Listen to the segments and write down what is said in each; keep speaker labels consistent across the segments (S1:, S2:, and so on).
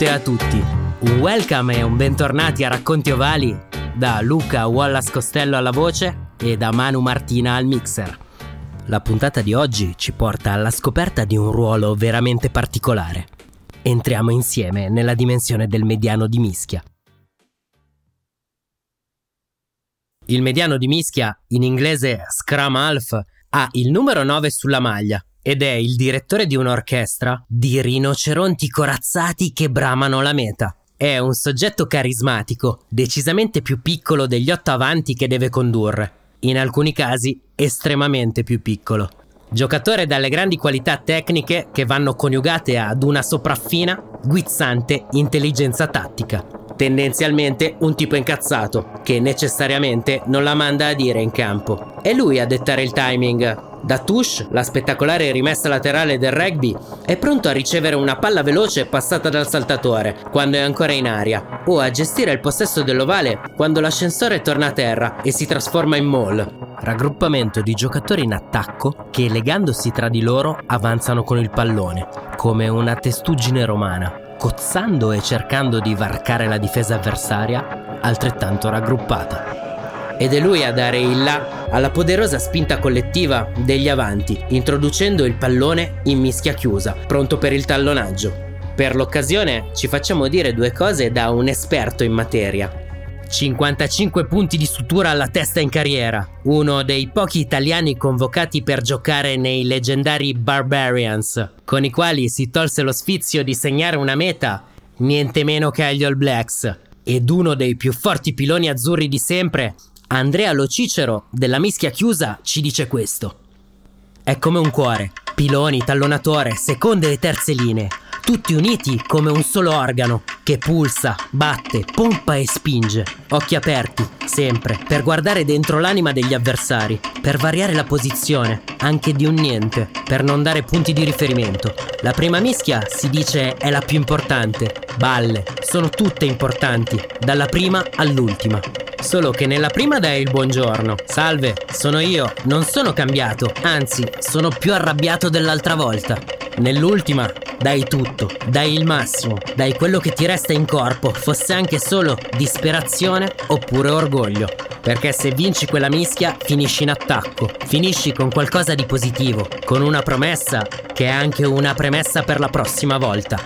S1: Buongiorno a tutte e a tutti. Un welcome e un bentornati a Racconti Ovali da Luca Wallace Costello alla voce e da Manu Martina al mixer. La puntata di oggi ci porta alla scoperta di un ruolo veramente particolare. Entriamo insieme nella dimensione del mediano di mischia. Il mediano di mischia, in inglese Scrum Half, ha il numero 9 sulla maglia ed è il direttore di un'orchestra di rinoceronti corazzati che bramano la meta. È un soggetto carismatico, decisamente più piccolo degli otto avanti che deve condurre, in alcuni casi estremamente più piccolo. Giocatore dalle grandi qualità tecniche che vanno coniugate ad una sopraffina, guizzante intelligenza tattica. Tendenzialmente un tipo incazzato, che necessariamente non la manda a dire in campo. È lui a dettare il timing. Da Tush, la spettacolare rimessa laterale del rugby, è pronto a ricevere una palla veloce passata dal saltatore quando è ancora in aria, o a gestire il possesso dell'ovale quando l'ascensore torna a terra e si trasforma in mall. Raggruppamento di giocatori in attacco che legandosi tra di loro avanzano con il pallone, come una testuggine romana cozzando e cercando di varcare la difesa avversaria, altrettanto raggruppata. Ed è lui a dare il là alla poderosa spinta collettiva degli avanti, introducendo il pallone in mischia chiusa, pronto per il tallonaggio. Per l'occasione ci facciamo dire due cose da un esperto in materia. 55 punti di sutura alla testa in carriera, uno dei pochi italiani convocati per giocare nei leggendari Barbarians, con i quali si tolse lo sfizio di segnare una meta niente meno che agli All Blacks, ed uno dei più forti piloni azzurri di sempre, Andrea Lo Cicero della mischia chiusa ci dice questo. È come un cuore, piloni, tallonatore, seconde e terze linee, tutti uniti come un solo organo che pulsa, batte, pompa e spinge. Occhi aperti, sempre, per guardare dentro l'anima degli avversari, per variare la posizione, anche di un niente, per non dare punti di riferimento. La prima mischia si dice è la più importante. Balle, sono tutte importanti, dalla prima all'ultima. Solo che nella prima dai il buongiorno. Salve, sono io, non sono cambiato, anzi, sono più arrabbiato dell'altra volta. Nell'ultima dai tutto, dai il massimo, dai quello che ti resta in corpo, fosse anche solo disperazione oppure orgoglio. Perché se vinci quella mischia finisci in attacco, finisci con qualcosa di positivo, con una promessa che è anche una premessa per la prossima volta.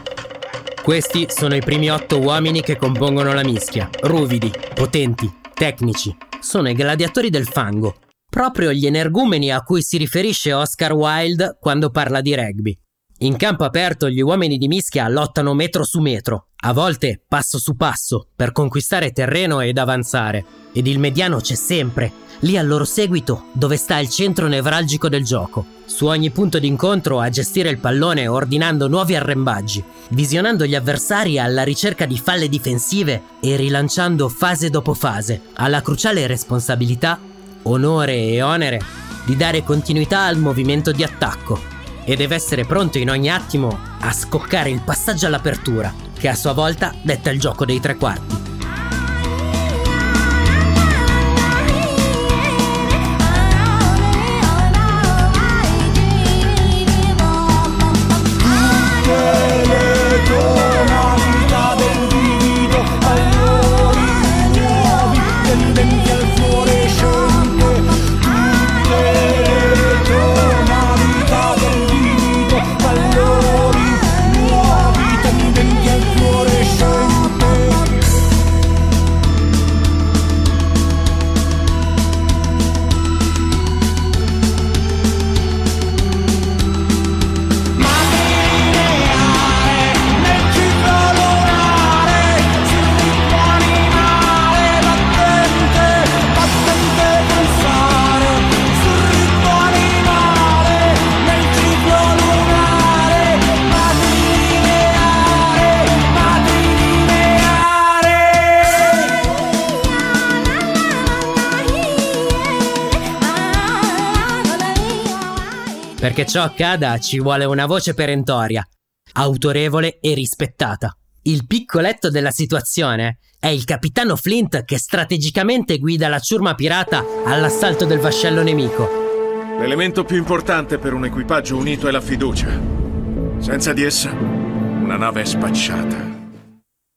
S1: Questi sono i primi otto uomini che compongono la mischia, ruvidi, potenti, tecnici. Sono i gladiatori del fango, proprio gli energumeni a cui si riferisce Oscar Wilde quando parla di rugby. In campo aperto gli uomini di mischia lottano metro su metro, a volte passo su passo, per conquistare terreno ed avanzare. Ed il mediano c'è sempre, lì al loro seguito, dove sta il centro nevralgico del gioco. Su ogni punto d'incontro a gestire il pallone ordinando nuovi arrembaggi, visionando gli avversari alla ricerca di falle difensive e rilanciando fase dopo fase, alla cruciale responsabilità, onore e onere, di dare continuità al movimento di attacco e deve essere pronto in ogni attimo a scoccare il passaggio all'apertura, che a sua volta detta il gioco dei tre quarti. Perché ciò accada ci vuole una voce perentoria, autorevole e rispettata. Il piccoletto della situazione è il capitano Flint che strategicamente guida la ciurma pirata all'assalto del vascello nemico.
S2: L'elemento più importante per un equipaggio unito è la fiducia. Senza di essa, una nave è spacciata.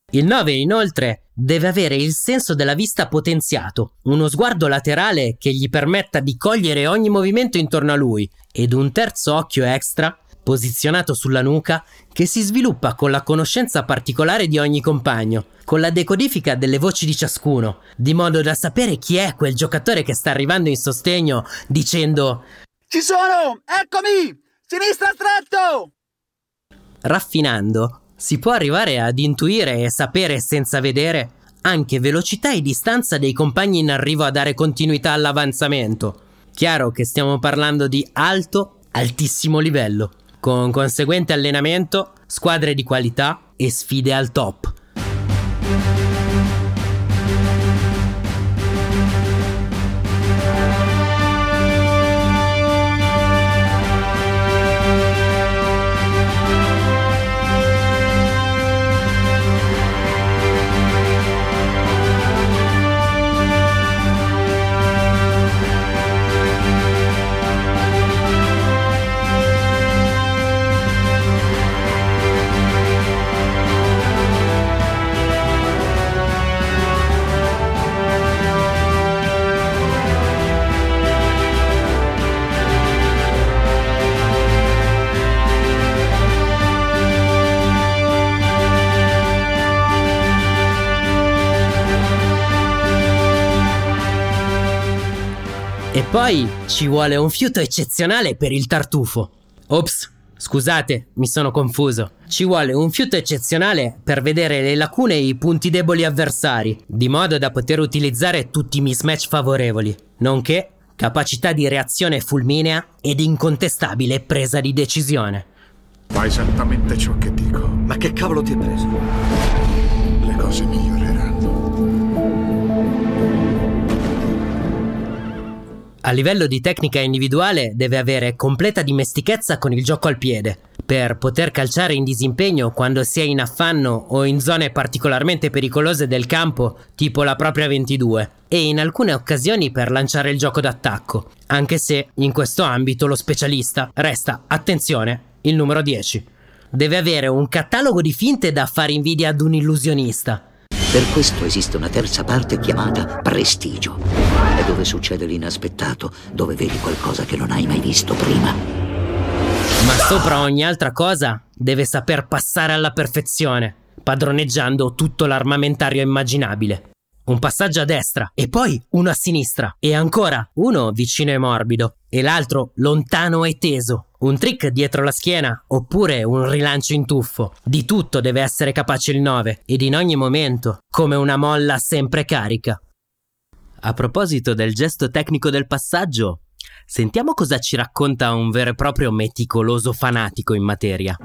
S1: Il 9 inoltre deve avere il senso della vista potenziato, uno sguardo laterale che gli permetta di cogliere ogni movimento intorno a lui ed un terzo occhio extra posizionato sulla nuca che si sviluppa con la conoscenza particolare di ogni compagno, con la decodifica delle voci di ciascuno, di modo da sapere chi è quel giocatore che sta arrivando in sostegno dicendo
S3: Ci sono! Eccomi! Sinistra stretto!
S1: Raffinando, si può arrivare ad intuire e sapere senza vedere anche velocità e distanza dei compagni in arrivo a dare continuità all'avanzamento. Chiaro che stiamo parlando di alto, altissimo livello, con conseguente allenamento, squadre di qualità e sfide al top. Poi ci vuole un fiuto eccezionale per il tartufo. Ops, scusate, mi sono confuso. Ci vuole un fiuto eccezionale per vedere le lacune e i punti deboli avversari, di modo da poter utilizzare tutti i mismatch favorevoli, nonché capacità di reazione fulminea ed incontestabile presa di decisione.
S2: Fa esattamente ciò che dico.
S4: Ma che cavolo ti è preso?
S2: Le cose miglioreranno.
S1: A livello di tecnica individuale deve avere completa dimestichezza con il gioco al piede, per poter calciare in disimpegno quando si è in affanno o in zone particolarmente pericolose del campo, tipo la propria 22, e in alcune occasioni per lanciare il gioco d'attacco, anche se in questo ambito lo specialista resta, attenzione, il numero 10. Deve avere un catalogo di finte da fare invidia ad un illusionista.
S4: Per questo esiste una terza parte chiamata prestigio. Dove succede l'inaspettato, dove vedi qualcosa che non hai mai visto prima.
S1: Ma sopra ogni altra cosa deve saper passare alla perfezione, padroneggiando tutto l'armamentario immaginabile. Un passaggio a destra e poi uno a sinistra e ancora uno vicino e morbido e l'altro lontano e teso. Un trick dietro la schiena oppure un rilancio in tuffo. Di tutto deve essere capace il 9 ed in ogni momento come una molla sempre carica. A proposito del gesto tecnico del passaggio, sentiamo cosa ci racconta un vero e proprio meticoloso fanatico in materia.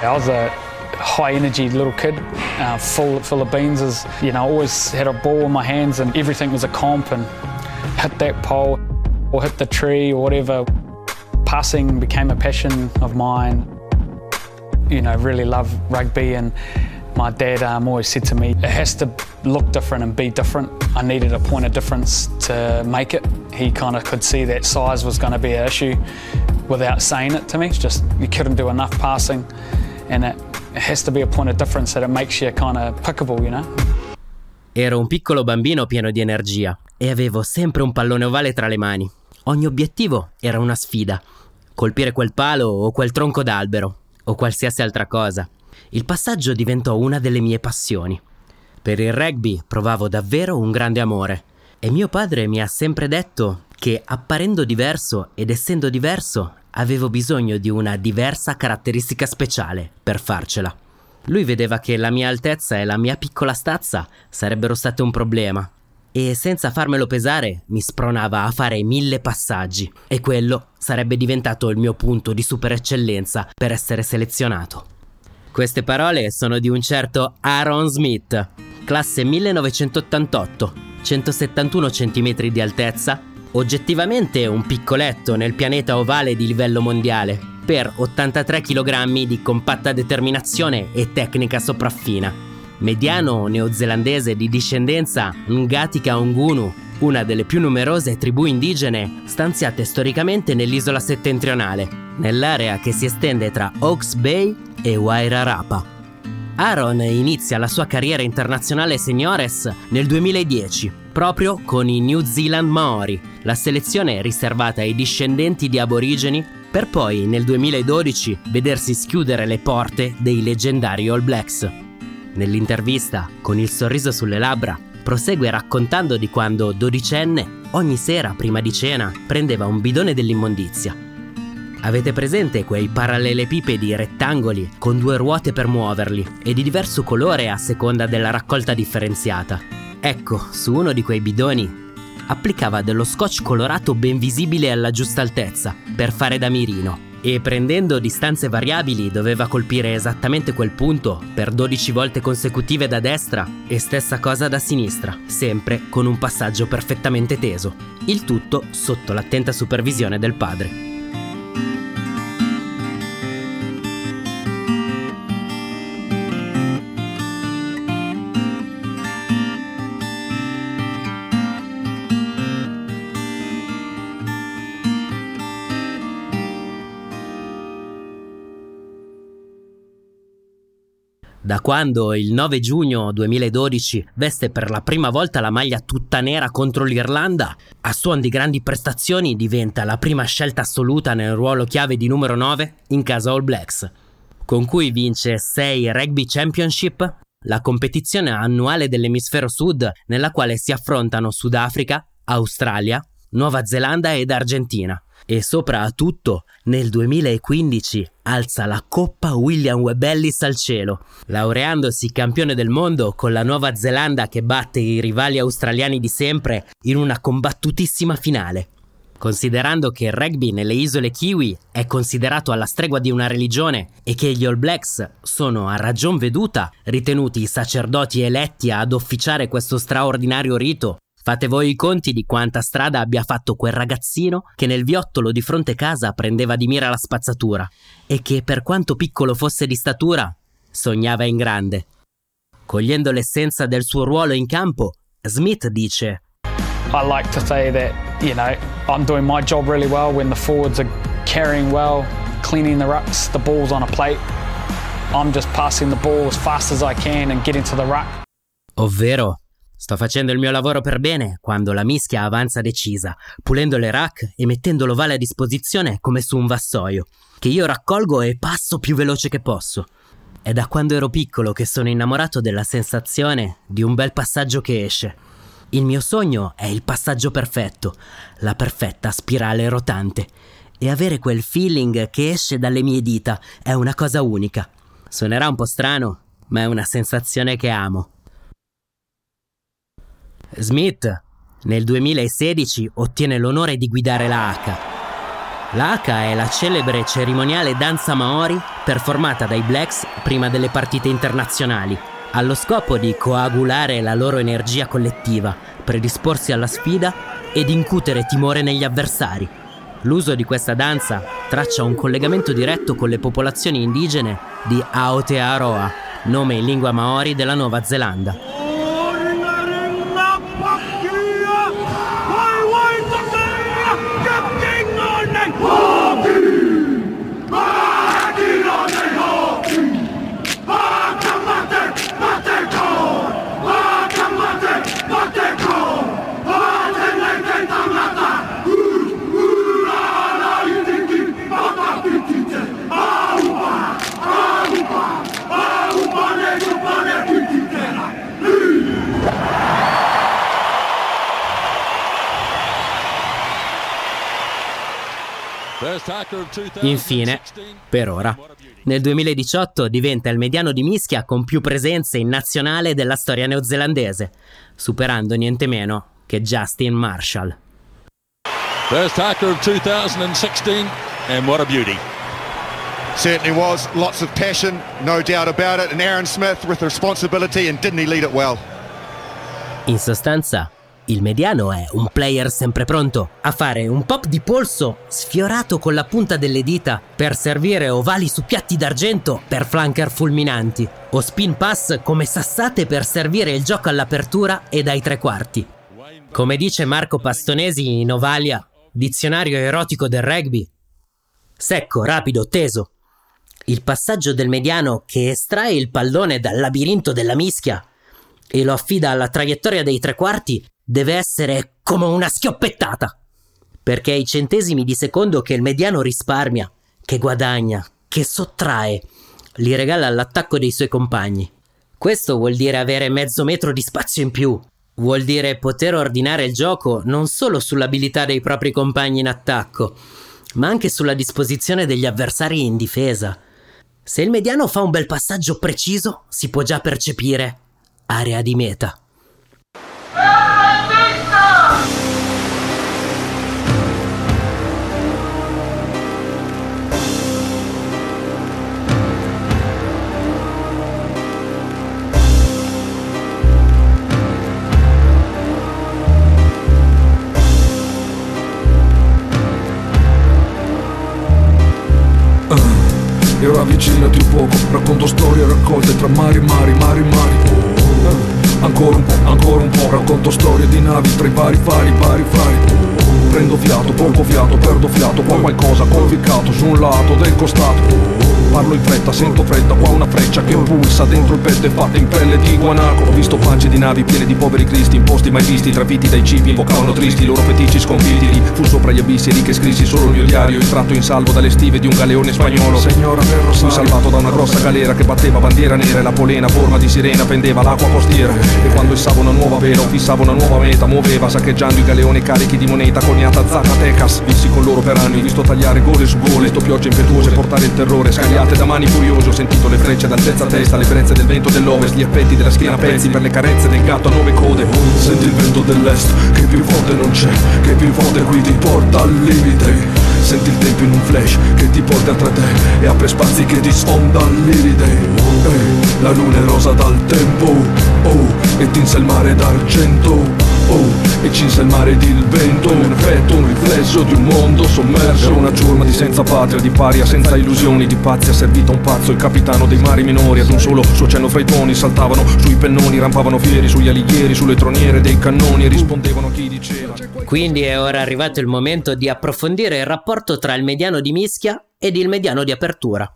S5: I was a high energy little kid, uh, full, full of beans. As, you know, always had a ball in my hands and everything was a comp and hit that pole or hit the tree or whatever. Passing became a passion of mine. You know, really love rugby and my dad um, always said to me, it has to look different and be different. I needed a point of difference to make it. He kind of could see that size was going to be an issue without saying it to me. It's just you couldn't do enough passing, and it, it has to be a point of difference that it makes you kind of pickable, you know.
S1: Ero un piccolo bambino pieno di energia e avevo sempre un pallone ovale tra le mani. Ogni obiettivo era una sfida. Colpire quel palo o quel tronco d'albero o qualsiasi altra cosa. Il passaggio diventò una delle mie passioni. Per il rugby provavo davvero un grande amore e mio padre mi ha sempre detto che apparendo diverso ed essendo diverso avevo bisogno di una diversa caratteristica speciale per farcela. Lui vedeva che la mia altezza e la mia piccola stazza sarebbero state un problema e senza farmelo pesare mi spronava a fare mille passaggi e quello sarebbe diventato il mio punto di super eccellenza per essere selezionato. Queste parole sono di un certo Aaron Smith, classe 1988, 171 cm di altezza, oggettivamente un piccoletto nel pianeta ovale di livello mondiale, per 83 kg di compatta determinazione e tecnica sopraffina. Mediano neozelandese di discendenza Ngatika Ongunu, una delle più numerose tribù indigene stanziate storicamente nell'isola settentrionale, nell'area che si estende tra Hawke's Bay e Wairarapa. Aaron inizia la sua carriera internazionale seniores nel 2010, proprio con i New Zealand Maori, la selezione riservata ai discendenti di aborigeni, per poi nel 2012 vedersi schiudere le porte dei leggendari All Blacks. Nell'intervista, con il sorriso sulle labbra, prosegue raccontando di quando, dodicenne, ogni sera prima di cena prendeva un bidone dell'immondizia Avete presente quei parallelepipedi rettangoli con due ruote per muoverli e di diverso colore a seconda della raccolta differenziata? Ecco, su uno di quei bidoni applicava dello scotch colorato ben visibile alla giusta altezza per fare da mirino e prendendo distanze variabili doveva colpire esattamente quel punto per 12 volte consecutive da destra e stessa cosa da sinistra, sempre con un passaggio perfettamente teso. Il tutto sotto l'attenta supervisione del padre. Da quando il 9 giugno 2012 veste per la prima volta la maglia tutta nera contro l'Irlanda, a suon di grandi prestazioni diventa la prima scelta assoluta nel ruolo chiave di numero 9 in casa All Blacks, con cui vince 6 Rugby Championship, la competizione annuale dell'emisfero sud nella quale si affrontano Sudafrica, Australia, Nuova Zelanda ed Argentina e soprattutto nel 2015 alza la Coppa William Webb Ellis al cielo, laureandosi campione del mondo con la Nuova Zelanda che batte i rivali australiani di sempre in una combattutissima finale. Considerando che il rugby nelle isole Kiwi è considerato alla stregua di una religione e che gli All Blacks sono a ragion veduta ritenuti i sacerdoti eletti ad officiare questo straordinario rito, Fate voi i conti di quanta strada abbia fatto quel ragazzino che nel viottolo di fronte casa prendeva di mira la spazzatura e che, per quanto piccolo fosse di statura, sognava in grande. Cogliendo l'essenza del suo ruolo in campo, Smith dice:
S5: I like to say that, you know, I'm doing my job really well when the forwards are carrying well, cleaning the rucks, the ball's on a plate. I'm just passing the ball as fast as I can and getting to the ruck.
S1: Ovvero, Sto facendo il mio lavoro per bene quando la mischia avanza decisa, pulendo le rack e mettendo l'ovale a disposizione come su un vassoio, che io raccolgo e passo più veloce che posso. È da quando ero piccolo che sono innamorato della sensazione di un bel passaggio che esce. Il mio sogno è il passaggio perfetto, la perfetta spirale rotante. E avere quel feeling che esce dalle mie dita è una cosa unica. Suonerà un po' strano, ma è una sensazione che amo. Smith nel 2016 ottiene l'onore di guidare la Haka. La Haka è la celebre cerimoniale danza maori performata dai Blacks prima delle partite internazionali, allo scopo di coagulare la loro energia collettiva, predisporsi alla sfida ed incutere timore negli avversari. L'uso di questa danza traccia un collegamento diretto con le popolazioni indigene di Aotearoa, nome in lingua maori della Nuova Zelanda. Infine, per ora, nel 2018 diventa il mediano di mischia con più presenze in nazionale della storia neozelandese, superando niente meno che Justin Marshall.
S6: First tackle of 2016, and what a beauty.
S7: Certainly was. Lots of passion, no doubt about it. And Aaron Smith with responsibility, and didn't he lead it well?
S1: In sostanza, Il mediano è un player sempre pronto a fare un pop di polso sfiorato con la punta delle dita per servire ovali su piatti d'argento per flanker fulminanti o spin pass come sassate per servire il gioco all'apertura e dai tre quarti. Come dice Marco Pastonesi in Ovalia, dizionario erotico del rugby, secco, rapido, teso. Il passaggio del mediano che estrae il pallone dal labirinto della mischia e lo affida alla traiettoria dei tre quarti deve essere come una schioppettata. Perché i centesimi di secondo che il mediano risparmia, che guadagna, che sottrae, li regala all'attacco dei suoi compagni. Questo vuol dire avere mezzo metro di spazio in più. Vuol dire poter ordinare il gioco non solo sull'abilità dei propri compagni in attacco, ma anche sulla disposizione degli avversari in difesa. Se il mediano fa un bel passaggio preciso, si può già percepire area di meta.
S8: E ora avvicinati un poco, racconto storie raccolte tra mari, mari, mari, mari. Ancora un po', ancora un po', racconto storie di navi tra i vari fari, vari fari. Prendo fiato, poco fiato, perdo fiato, qua qualcosa conficcato su un lato del costato. Parlo in fretta, sento fredda, qua una freccia che pulsa dentro il petto e fatta in pelle di guanaco. Ho visto facce di navi piene di poveri cristi, in posti mai visti, traviti dai cibi, invocavano tristi, i loro feticci sconfitti. Fu sopra gli abissi, lì che scrissi solo il mio diario, estratto in salvo dalle stive di un galeone spagnolo. Signora del Rosario, fui salvato da una grossa galera che batteva bandiera nera e la polena forma di sirena pendeva l'acqua costiera. E quando issavo una nuova vela fissavo una nuova meta, muoveva saccheggiando i galeoni carichi di moneta coniata Zacatecas Vissi con loro per anni, visto tagliare gole su gole, visto piogge impetuose portare il terrore, scagliate da mani furioso Ho sentito le frecce ad altezza testa, le brezze del vento dell'ovest Gli effetti della schiena a pezzi per le carezze del gatto a nove code. Senti il vento dell'est, che più forte non c'è Che più forte qui ti porta al limite. Senti il tempo in un flash che ti porta tra te E apre spazi che ti sfonda all'iride Ehi, La luna è rosa dal tempo Oh, e tinse il mare d'argento Oh, e cinse il mare ed il vento Un effetto, un riflesso di un mondo sommerso Era una giorma di senza patria, di paria, senza illusioni Di pazzi ha servito un pazzo, il capitano dei mari minori Ad un solo suo cenno fra i toni Saltavano sui pennoni, rampavano fieri sugli alighieri Sulle troniere dei cannoni e rispondevano a chi diceva
S1: Quindi è ora arrivato il momento di approfondire il rapporto tra il mediano di mischia ed il mediano di apertura.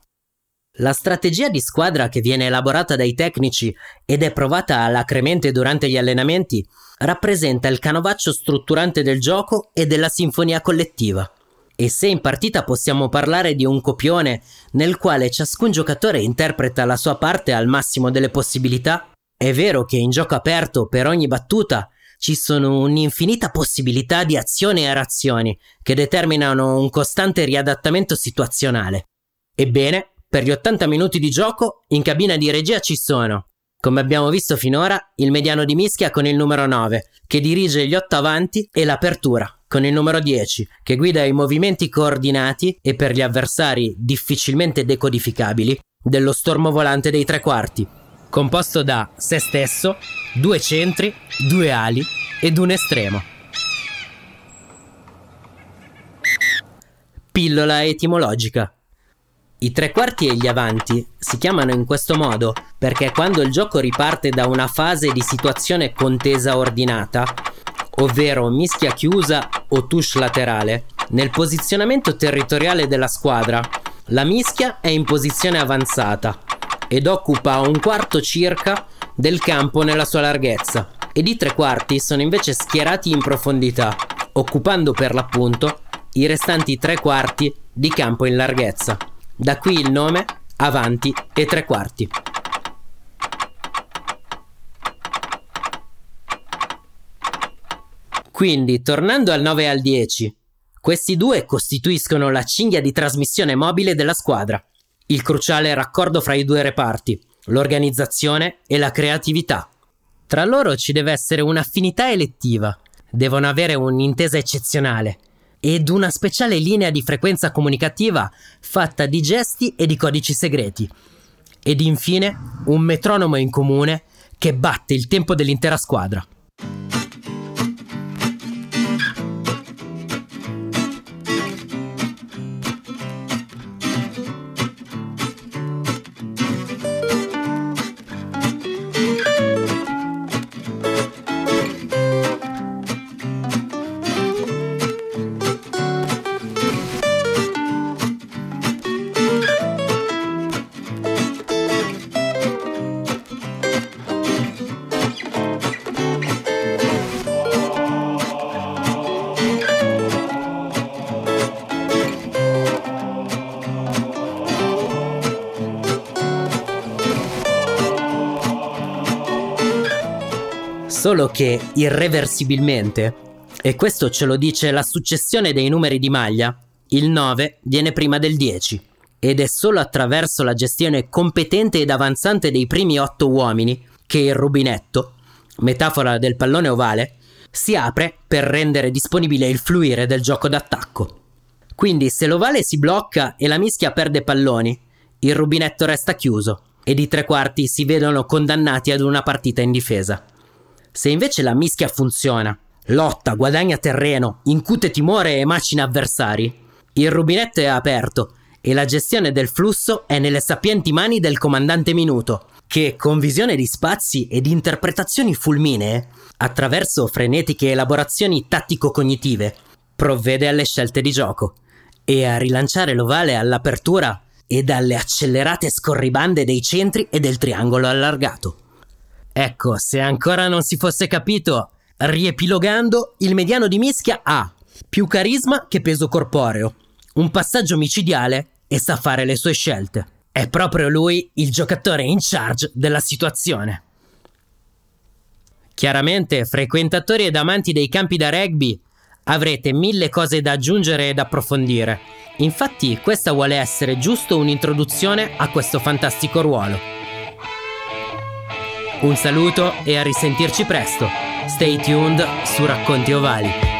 S1: La strategia di squadra che viene elaborata dai tecnici ed è provata alacremente durante gli allenamenti rappresenta il canovaccio strutturante del gioco e della sinfonia collettiva. E se in partita possiamo parlare di un copione nel quale ciascun giocatore interpreta la sua parte al massimo delle possibilità, è vero che in gioco aperto per ogni battuta ci sono un'infinita possibilità di azioni e reazioni che determinano un costante riadattamento situazionale. Ebbene, per gli 80 minuti di gioco, in cabina di regia ci sono, come abbiamo visto finora, il mediano di mischia con il numero 9, che dirige gli 8 avanti, e l'apertura, con il numero 10, che guida i movimenti coordinati e per gli avversari difficilmente decodificabili dello stormo volante dei tre quarti, composto da se stesso, due centri, due ali ed un estremo. Pillola etimologica. I tre quarti e gli avanti si chiamano in questo modo perché quando il gioco riparte da una fase di situazione contesa ordinata, ovvero mischia chiusa o touche laterale, nel posizionamento territoriale della squadra, la mischia è in posizione avanzata ed occupa un quarto circa del campo nella sua larghezza ed i tre quarti sono invece schierati in profondità, occupando per l'appunto i restanti tre quarti di campo in larghezza. Da qui il nome avanti e tre quarti. Quindi, tornando al 9 e al 10, questi due costituiscono la cinghia di trasmissione mobile della squadra, il cruciale raccordo fra i due reparti, l'organizzazione e la creatività. Tra loro ci deve essere un'affinità elettiva, devono avere un'intesa eccezionale ed una speciale linea di frequenza comunicativa fatta di gesti e di codici segreti. Ed infine un metronomo in comune che batte il tempo dell'intera squadra.
S3: Solo che irreversibilmente, e questo ce lo dice la successione dei numeri di maglia, il 9 viene prima del 10 ed è solo attraverso la gestione competente ed avanzante dei primi otto uomini che il rubinetto, metafora del pallone ovale, si apre per rendere disponibile il fluire del gioco d'attacco. Quindi se l'ovale si blocca e la mischia perde palloni, il rubinetto resta chiuso ed i tre quarti si vedono condannati ad una partita in difesa. Se invece la mischia funziona, lotta, guadagna terreno, incute timore e macina avversari, il rubinetto è aperto e la gestione del flusso è nelle sapienti mani del comandante Minuto, che con visione di spazi ed interpretazioni fulminee, attraverso frenetiche elaborazioni tattico-cognitive, provvede alle scelte di gioco e a rilanciare l'ovale all'apertura e dalle accelerate scorribande dei centri e del triangolo allargato. Ecco, se ancora non si fosse capito, riepilogando, il mediano di mischia ha più carisma che peso corporeo, un passaggio micidiale e sa fare le sue scelte. È proprio lui il giocatore in charge della situazione. Chiaramente, frequentatori ed amanti dei campi da rugby, avrete mille cose da aggiungere ed approfondire. Infatti, questa vuole essere giusto un'introduzione a questo fantastico ruolo. Un saluto e a risentirci presto. Stay tuned su Racconti Ovali.